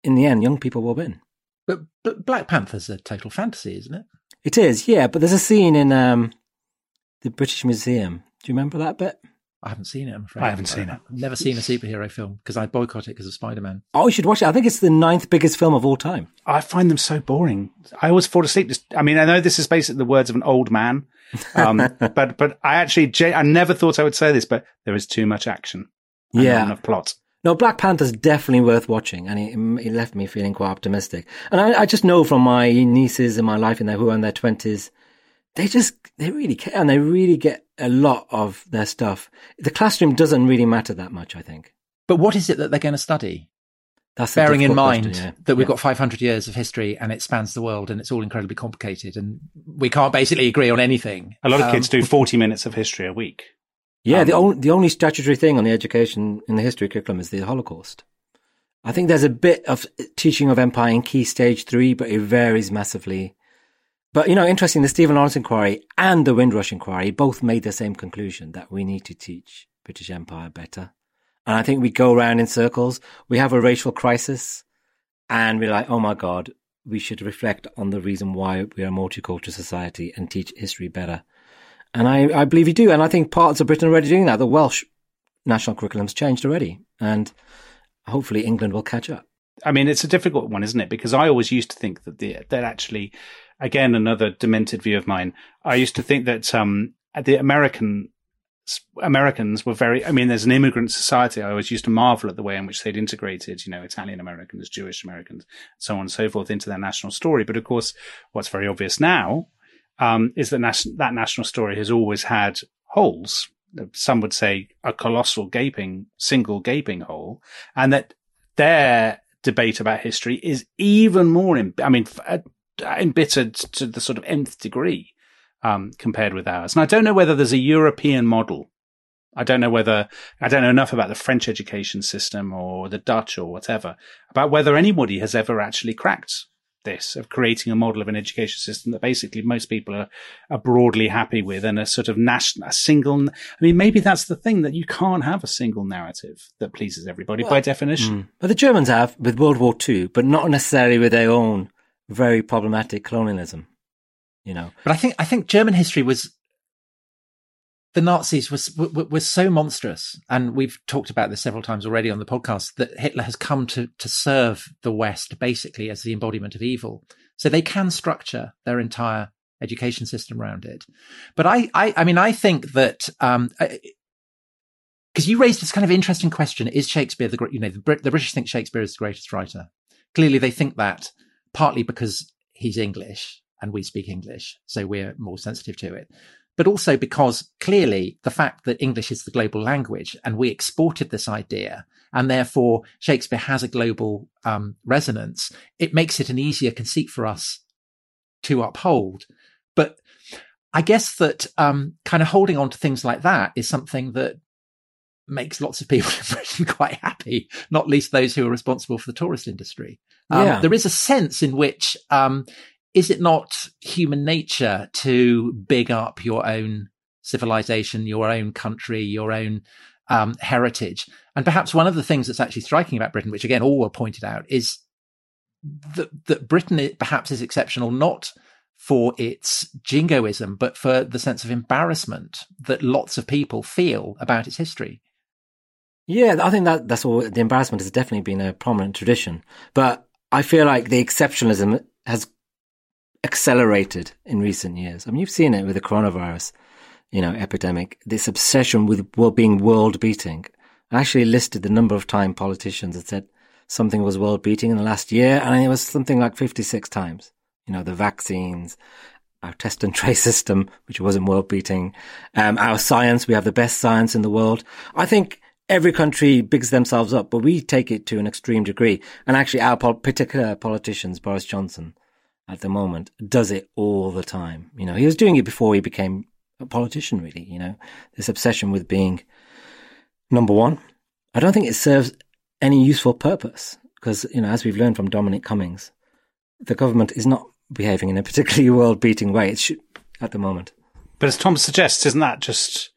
in the end, young people will win. But, but Black Panther's a total fantasy, isn't it? It is, yeah. But there's a scene in um, the British Museum. Do you remember that bit? I haven't seen it. I'm afraid I haven't seen it. I've never seen a superhero film because I boycott it because of Spider Man. Oh, you should watch it. I think it's the ninth biggest film of all time. I find them so boring. I always fall asleep. Just, I mean, I know this is basically the words of an old man, um, but but I actually I never thought I would say this, but there is too much action. And Yeah. not enough plot. No, Black Panther's definitely worth watching, and it, it left me feeling quite optimistic. And I, I just know from my nieces in my life in there who are in their twenties, they just they really care and they really get a lot of their stuff. The classroom doesn't really matter that much, I think. But what is it that they're going to study? That's Bearing in mind question, yeah. that we've Yeah. got 500 years of history and it spans the world and it's all incredibly complicated and we can't basically agree on anything. A lot of Um, kids do forty minutes of history a week. Yeah, the Um, only the only statutory thing on the education in the history curriculum is the Holocaust. I think there's a bit of teaching of empire in Key Stage Three, but it varies massively. But you know, interesting, the Stephen Lawrence inquiry and the Windrush inquiry both made the same conclusion that we need to teach British Empire better. And I think we go around in circles. We have a racial crisis, and we're like, oh my god, we should reflect on the reason why we are a multicultural society and teach history better. And I, I believe you do. And I think parts of Britain are already doing that. The Welsh national curriculum's changed already. And hopefully England will catch up. I mean, it's a difficult one, isn't it? Because I always used to think that the that actually, again, another demented view of mine. I used to think that um, the American Americans were very. I mean, there's an immigrant society. I always used to marvel at the way in which they'd integrated, you know, Italian Americans, Jewish Americans, so on and so forth into their national story. But of course, what's very obvious now um, is that nas- that national story has always had holes. Some would say a colossal gaping, single gaping hole, and that their debate about history is even more, em- I mean, f- uh, embittered to the sort of nth degree um, compared with ours. And I don't know whether there's a European model. I don't know whether I don't know enough about the French education system or the Dutch or whatever about whether anybody has ever actually cracked this of creating a model of an education system that basically most people are, are broadly happy with and a sort of national, a single. I mean, maybe that's the thing that you can't have a single narrative that pleases everybody by definition. But the Germans have with World War II, but not necessarily with their own very problematic colonialism. You know, But I think I think German history was the Nazis was w- was so monstrous, and we've talked about this several times already on the podcast. That Hitler has come to to serve the West basically as the embodiment of evil, so they can structure their entire education system around it. But I I, I mean I think that um because you raised this kind of interesting question: Is Shakespeare the? You know, the, the British think Shakespeare is the greatest writer. Clearly, they think that partly because he's English and we speak English, so we're more sensitive to it. But also because clearly the fact that English is the global language and we exported this idea and therefore Shakespeare has a global um, resonance, it makes it an easier conceit for us to uphold. But I guess that um, kind of holding on to things like that is something that makes lots of people in Britain quite happy, not least those who are responsible for the tourist industry. Um, Yeah. There is a sense in which, um, is it not human nature to big up your own civilization, your own country, your own um, heritage? And perhaps one of the things that's actually striking about Britain, which again all were pointed out, is that, that Britain perhaps is exceptional not for its jingoism, but for the sense of embarrassment that lots of people feel about its history. Yeah, I think that that's all. The embarrassment has definitely been a prominent tradition, but I feel like the exceptionalism has accelerated in recent years. I mean, you've seen it with the coronavirus, you know, epidemic. This obsession with being world beating. I actually listed the number of time politicians that said something was world beating in the last year, and it was something like fifty-six times. You know, the vaccines, our test and trace system, which wasn't world beating, um, our science. We have the best science in the world. I think every country bigs themselves up, but we take it to an extreme degree. And actually, our pol- particular politicians, Boris Johnson, at the moment, does it all the time. You know, he was doing it before he became a politician, really. You know, this obsession with being number one. I don't think it serves any useful purpose because, you know, as we've learned from Dominic Cummings, the government is not behaving in a particularly world beating way. It should, at the moment. But as Tom suggests, isn't that just?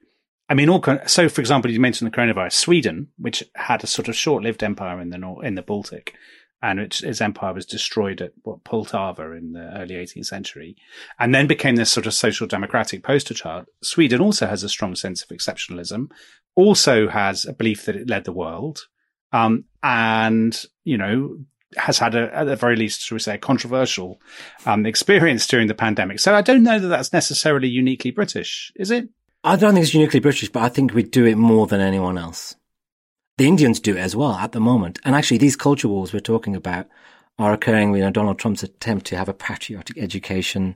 I mean, all so. For example, you mentioned the coronavirus. Sweden, which had a sort of short-lived empire in the nor- in the Baltic, and its, its empire was destroyed at what Poltava in the early 18th century, and then became this sort of social democratic poster child. Sweden also has a strong sense of exceptionalism, also has a belief that it led the world, um, and you know has had a, at the very least, we say, a controversial um, experience during the pandemic. So I don't know that that's necessarily uniquely British, is it? I don't think it's uniquely British, but I think we do it more than anyone else. The Indians do it as well at the moment. And actually, these culture wars we're talking about are occurring. You know, Donald Trump's attempt to have a patriotic education.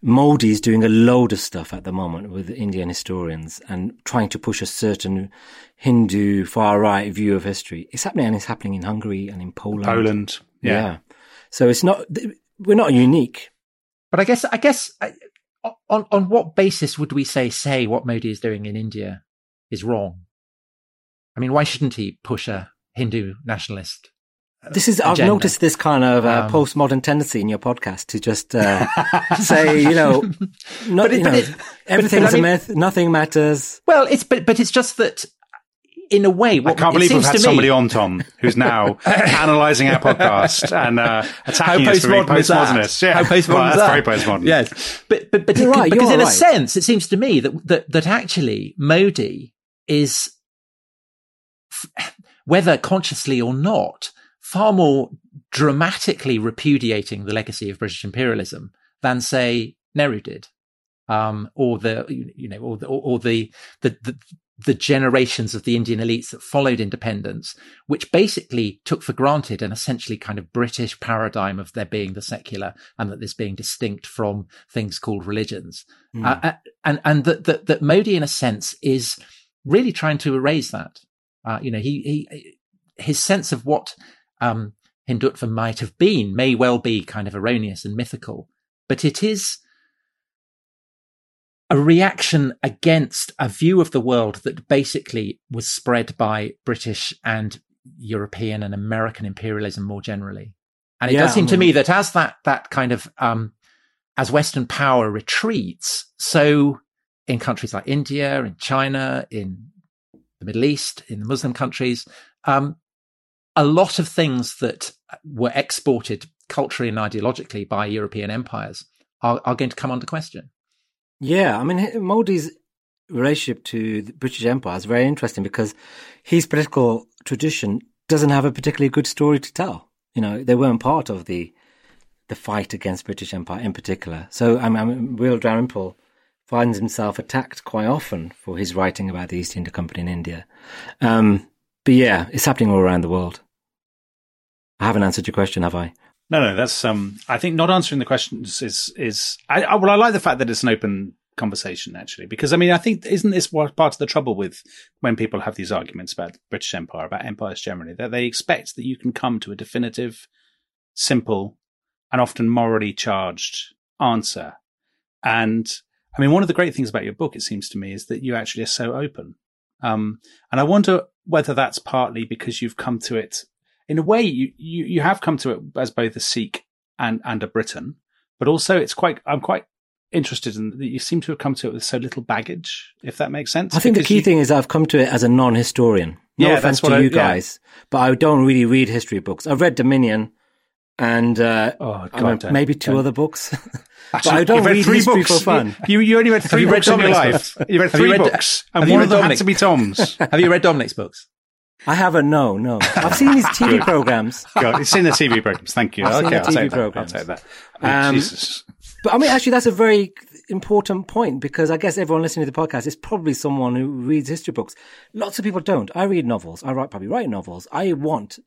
Modi's doing a load of stuff at the moment with Indian historians and trying to push a certain Hindu far right view of history. It's happening and it's happening in Hungary and in Poland. Poland. Yeah. yeah. So it's not, we're not unique. But I guess, I guess, on, on what basis would we say, say what Modi is doing in India is wrong? I mean, why shouldn't he push a Hindu nationalist this is, I've noticed this kind of uh, um, postmodern tendency in your podcast to just uh, say, you know, not, but, you know it, everything's but, I mean, a myth, nothing matters. Well, it's, but, but it's just that in a way, what, I can't believe we've had somebody on, Tom, who's now analysing our podcast and uh, attacking us for being postmodernist. Yeah. How postmodern well, that's that? very postmodern. Yes, but but but right, because in right. a sense, it seems to me that that that actually Modi is, whether consciously or not, far more dramatically repudiating the legacy of British imperialism than, say, Nehru did, um, or the you know, or the or, the, the the the generations of the Indian elites that followed independence, which basically took for granted an essentially kind of British paradigm of there being the secular and that this being distinct from things called religions. Mm. Uh, and, and that, that, that Modi, in a sense, is really trying to erase that. Uh, you know, he, he, his sense of what um, Hindutva might have been may well be kind of erroneous and mythical, but it is a reaction against a view of the world that basically was spread by British and European and American imperialism more generally. And it yeah, does seem to me that as that, that kind of, um, as Western power retreats, so in countries like India, in China, in the Middle East, in the Muslim countries, um, a lot of things that were exported culturally and ideologically by European empires are, are going to come under question. Yeah, I mean, Modi's relationship to the British Empire is very interesting because his political tradition doesn't have a particularly good story to tell. You know, they weren't part of the the fight against British Empire in particular. So, I mean, Will Dalrymple finds himself attacked quite often for his writing about the East India Company in India. Um, but yeah, it's happening all around the world. I haven't answered your question, have I? No, no, that's um. I think not answering the questions is is. I, I well, I like the fact that it's an open conversation actually, because I mean, I think isn't this what part of the trouble with when people have these arguments about British Empire, about empires generally, that they expect that you can come to a definitive, simple, and often morally charged answer. And I mean, one of the great things about your book, it seems to me, is that you actually are so open. Um, and I wonder whether that's partly because you've come to it in a way, you, you, you have come to it as both a Sikh and, and a Briton, but also it's quite, I'm quite interested in that you seem to have come to it with so little baggage, if that makes sense. I think the key you... thing is I've come to it as a non-historian. No yeah, offense to I, you guys, yeah. but I don't really read history books. I've read Dominion and uh, oh, God, maybe 2 don't. other books. but I don't read three history books. for fun. You, you only read three books in your life. You read three read, books, and one of them had to be Tom's. have you read Dominic's books? I haven't. No, no. I've seen these TV programs. God, seen the TV programs. Thank you. I've okay, I'll take. I'll take that. Oh, um, Jesus. But I mean, actually, that's a very important point because I guess everyone listening to the podcast is probably someone who reads history books. Lots of people don't. I read novels. I write probably write novels. I want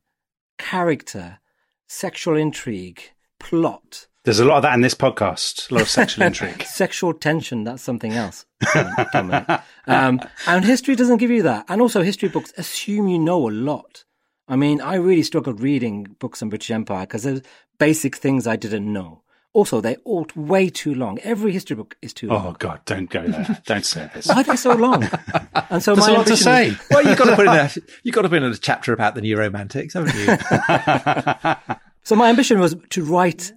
character, sexual intrigue, plot, there's a lot of that in this podcast. A lot of sexual intrigue. Sexual tension, that's something else. um, and history doesn't give you that. And also, history books assume you know a lot. I mean, I really struggled reading books on British Empire because there's basic things I didn't know. Also, they're all way too long. Every history book is too long. Oh God, don't go there. don't say this. Why are they so long? And so There's my a lot to say. Is, well, you've got to put in a you've got to put in a chapter about the new romantics, haven't you? so my ambition was to write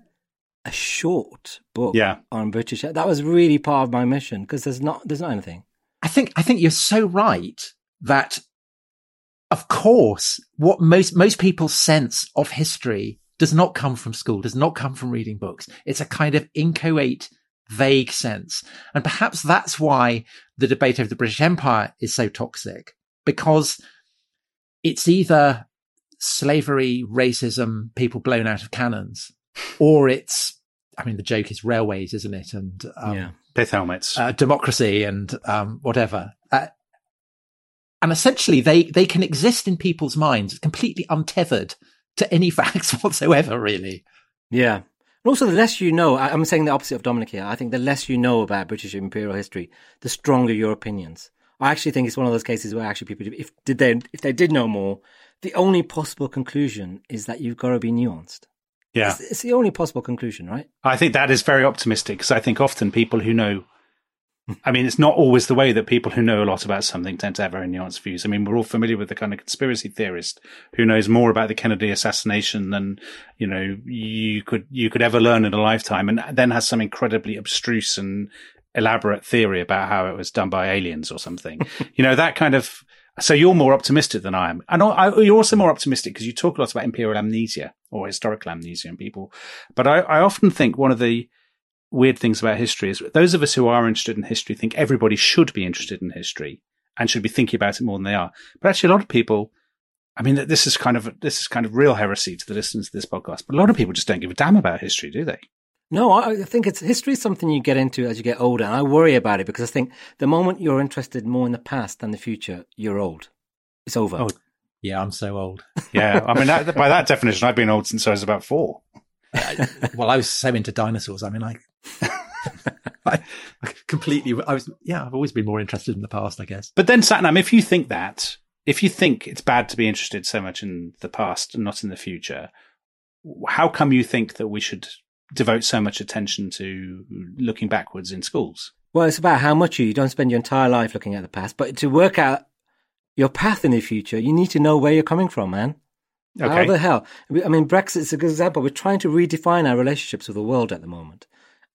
a short book yeah. on British. That was really part of my mission because there's not there's not anything. I think I think you're so right that of course, what most, most people's sense of history does not come from school, does not come from reading books. It's a kind of inchoate, vague sense. And perhaps that's why the debate over the British Empire is so toxic because it's either slavery, racism, people blown out of cannons, or it's, I mean, the joke is railways, isn't it? And, um, yeah. pith helmets, uh, democracy and, um, whatever. Uh, and essentially they, they can exist in people's minds completely untethered to any facts whatsoever, really. Yeah. And also, the less you know, I'm saying the opposite of Dominic here. I think the less you know about British imperial history, the stronger your opinions. I actually think it's one of those cases where actually people, if did they, if they did know more, the only possible conclusion is that you've got to be nuanced. Yeah, it's, it's the only possible conclusion, right? I think that is very optimistic because I think often people who know I mean, it's not always the way that people who know a lot about something tend to have very nuanced views. I mean, we're all familiar with the kind of conspiracy theorist who knows more about the Kennedy assassination than, you know, you could, you could ever learn in a lifetime and then has some incredibly abstruse and elaborate theory about how it was done by aliens or something. you know, that kind of, so you're more optimistic than I am. And I, you're also more optimistic because you talk a lot about imperial amnesia or historical amnesia in people. But I, I often think one of the, weird things about history is those of us who are interested in history think everybody should be interested in history and should be thinking about it more than they are. But actually, a lot of people, I mean, this is kind of this is kind of real heresy to the listeners of this podcast. But a lot of people just don't give a damn about history, do they? No, I think it's history is something you get into as you get older, and I worry about it because I think the moment you're interested more in the past than the future, you're old. It's over. Oh, yeah, I'm so old. yeah, I mean, that, by that definition, I've been old since I was about four. well, I was so into dinosaurs. I mean, I, I, I, completely, I was, yeah, I've always been more interested in the past, I guess. But then, Sathnam, if you think that, if you think it's bad to be interested so much in the past and not in the future, how come you think that we should devote so much attention to looking backwards in schools? Well, it's about how much you, you don't spend your entire life looking at the past, but to work out your path in the future, you need to know where you're coming from, man. Okay. How the hell? I mean, Brexit is a good example. We're trying to redefine our relationships with the world at the moment.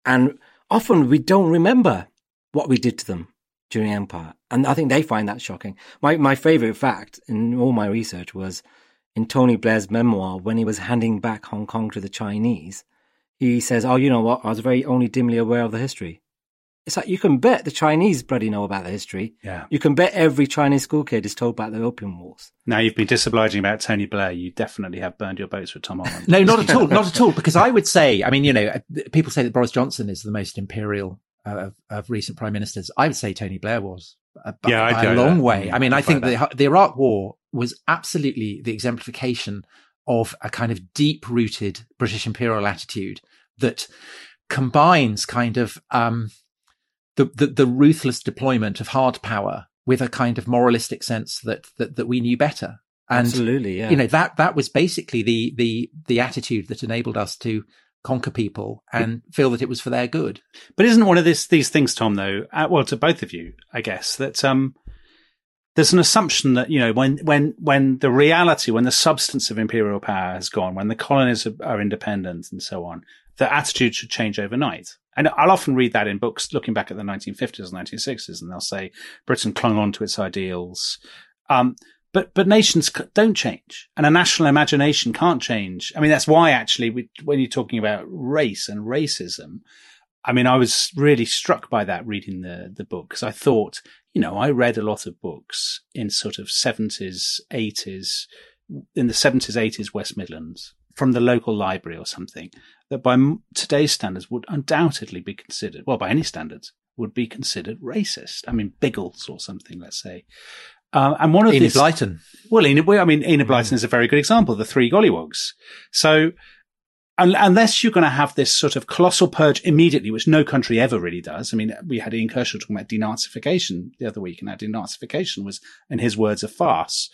And often we don't remember what we did to them during empire. And I think they find that shocking. My, my favorite fact in all my research was in Tony Blair's memoir when he was handing back Hong Kong to the Chinese. He says, Oh, you know what? I was very only dimly aware of the history. It's like you can bet the Chinese bloody know about the history. Yeah. You can bet every Chinese school kid is told about the Opium Wars. Now you've been disobliging about Tony Blair. You definitely have burned your boats with Tom Holland. no, not at all. Not at all. Because I would say, I mean, you know, people say that Boris Johnson is the most imperial uh, of, of, recent prime ministers. I would say Tony Blair was. Uh, yeah, by a long that. way. I mean, I think the, the Iraq War was absolutely the exemplification of a kind of deep rooted British imperial attitude that combines kind of, um, the, the, the ruthless deployment of hard power with a kind of moralistic sense that, that, that we knew better. And, Absolutely, yeah. You know, that, that was basically the, the, the attitude that enabled us to conquer people and feel that it was for their good. But isn't one of this, these things, Tom, though, uh, well, to both of you, I guess, that, um, there's an assumption that, you know, when, when, when the reality, when the substance of imperial power has gone, when the colonies are, are independent and so on, the attitude should change overnight. And I'll often read that in books looking back at the 1950s and 1960s, and they'll say Britain clung on to its ideals. Um, but, but nations don't change and a national imagination can't change. I mean, that's why actually we, when you're talking about race and racism, I mean, I was really struck by that reading the, the book because I thought, you know, I read a lot of books in sort of 70s, 80s, in the 70s, 80s West Midlands from the local library or something that by today's standards would undoubtedly be considered, well, by any standards, would be considered racist. I mean, Biggles or something, let's say. Uh, and one of these. Enid Blyton. Well, Enid, I mean, Enid Blyton mm. is a very good example, the three gollywogs. So, unless you're going to have this sort of colossal purge immediately, which no country ever really does. I mean, we had Ian Kershaw talking about denazification the other week, and that denazification was, in his words, a farce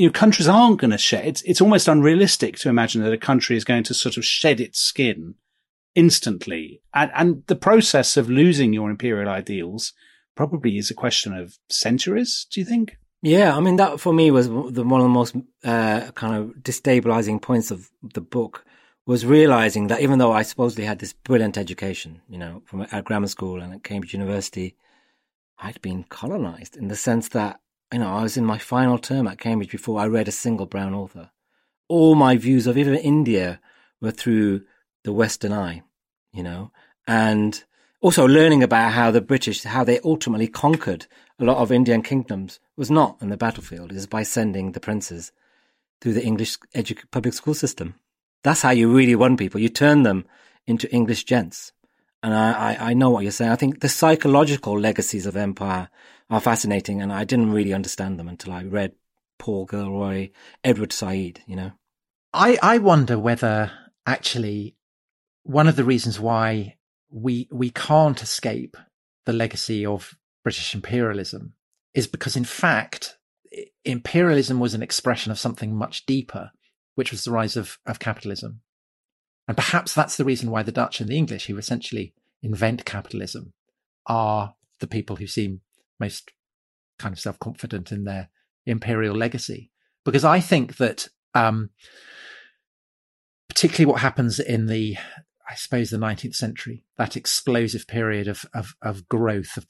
you know, countries aren't going to shed. It's, it's almost unrealistic to imagine that a country is going to sort of shed its skin instantly. And, and the process of losing your imperial ideals probably is a question of centuries, do you think? Yeah, I mean, that for me was the, one of the most uh, kind of destabilizing points of the book was realizing that even though I supposedly had this brilliant education, you know, from at grammar school and at Cambridge University, I'd been colonized in the sense that you know, I was in my final term at Cambridge before I read a single brown author. All my views of even India were through the Western eye, you know, and also learning about how the British, how they ultimately conquered a lot of Indian kingdoms was not on the battlefield, it was by sending the princes through the English edu- public school system. That's how you really won people. You turn them into English gents. And I, I, I know what you're saying. I think the psychological legacies of empire are fascinating, and I didn't really understand them until I read Paul Gilroy, Edward Said, you know. I, I wonder whether actually one of the reasons why we we can't escape the legacy of British imperialism is because in fact imperialism was an expression of something much deeper, which was the rise of, of capitalism. And perhaps that's the reason why the Dutch and the English, who essentially invent capitalism, are the people who seem most kind of self confident in their imperial legacy. Because I think that, um, particularly what happens in the, I suppose, the 19th century, that explosive period of, of, of growth of,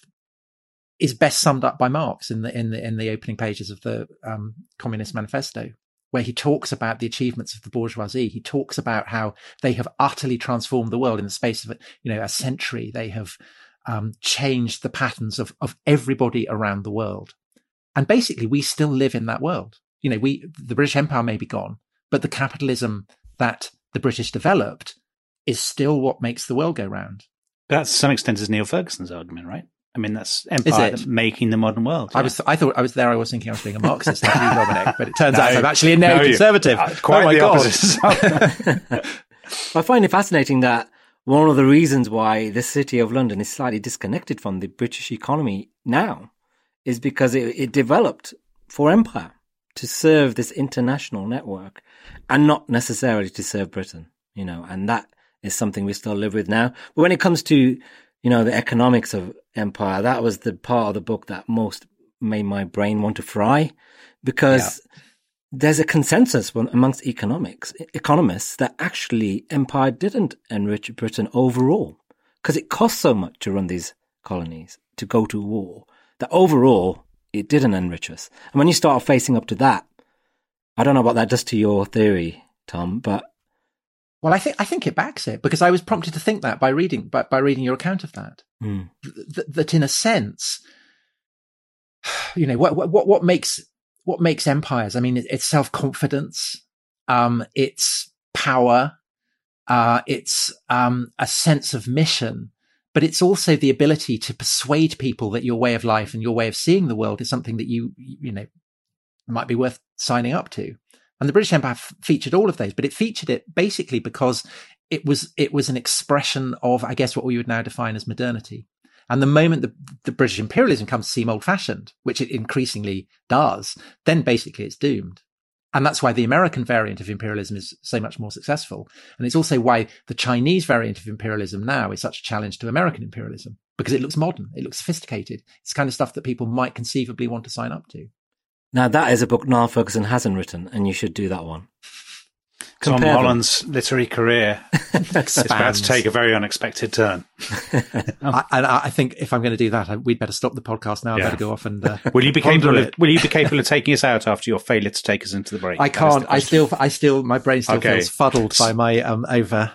is best summed up by Marx in the, in the, in the opening pages of the um, Communist Manifesto, where he talks about the achievements of the bourgeoisie. He talks about how they have utterly transformed the world in the space of, you know, a century. They have um, changed the patterns of, of everybody around the world. And basically, we still live in that world. You know, we, the British Empire may be gone, but the capitalism that the British developed is still what makes the world go round. That, to some extent, is Niall Ferguson's argument, right? I mean, that's empire making the modern world. Yeah. I was, I thought I was there. I was thinking I was being a Marxist, like you, Dominic, but it turns no, out I'm actually a neoconservative. No, uh, quite oh my god! I find it fascinating that one of the reasons why the city of London is slightly disconnected from the British economy now is because it, it developed for empire to serve this international network and not necessarily to serve Britain, you know, and that is something we still live with now. But when it comes to you know, the economics of empire, that was the part of the book that most made my brain want to fry because yeah. there's a consensus amongst economics, economists that actually empire didn't enrich Britain overall because it cost so much to run these colonies, to go to war, that overall it didn't enrich us. And when you start facing up to that, I don't know what that does to your theory, Tom, but well, I think I think it backs it because I was prompted to think that by reading by, by reading your account of that. Mm. Th- that in a sense, you know, what what what makes what makes empires? I mean, it's self confidence, um, it's power, uh, it's um, a sense of mission, but it's also the ability to persuade people that your way of life and your way of seeing the world is something that you you know might be worth signing up to. And the British Empire f- featured all of those, but it featured it basically because it was it was an expression of, I guess, what we would now define as modernity. And the moment the, the British imperialism comes to seem old fashioned, which it increasingly does, then basically it's doomed. And that's why the American variant of imperialism is so much more successful. And it's also why the Chinese variant of imperialism now is such a challenge to American imperialism because it looks modern. It looks sophisticated. It's kind of stuff that people might conceivably want to sign up to. Now that is a book Niall Ferguson hasn't written, and you should do that one. Tom Holland's literary career is about to take a very unexpected turn. I, and I think if I'm going to do that, I, we'd better stop the podcast now. Yeah. I better go off and. Uh, will you be capable? Of, will you be capable of taking us out after your failure to take us into the break? I can't. I still. I still. My brain still okay. feels fuddled by my um over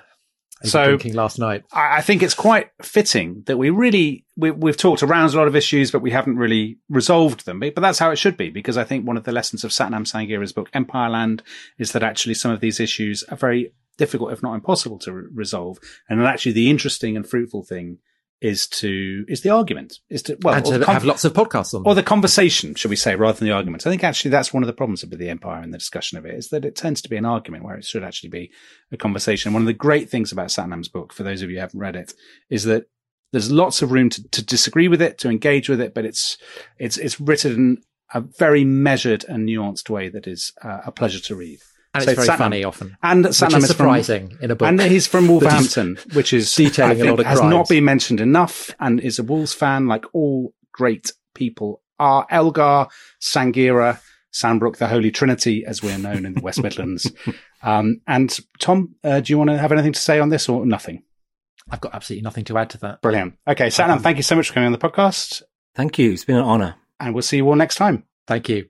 so drinking last night. I think it's quite fitting that we really we, have talked around a lot of issues, but we haven't really resolved them. But that's how it should be, because I think one of the lessons of Sathnam Sanghera's book Empireland is that actually some of these issues are very difficult, if not impossible, to re- resolve. And actually, the interesting and fruitful thing is to is the argument is to well and to have lots of podcasts on them. or the conversation should we say rather than the argument. I think actually that's one of the problems with the empire and the discussion of it is that it tends to be an argument where it should actually be a conversation. One of the great things about Sathnam's book for those of you who haven't read it is that there's lots of room to, to disagree with it to engage with it but it's it's it's written in a very measured and nuanced way that is uh, a pleasure to read and so it's very Sathnam, funny often. And Sathnam is surprising from, in a book. And he's from Wolverhampton, which is detailing a lot of has not been mentioned enough and is a Wolves fan like all great people are. Elgar, Sanghera, Sandbrook, the Holy Trinity, as we're known in the West Midlands. Um, and Tom, uh, do you want to have anything to say on this or nothing? I've got absolutely nothing to add to that. Brilliant. Okay, Sathnam, um, thank you so much for coming on the podcast. Thank you. It's been an honour. And we'll see you all next time. Thank you.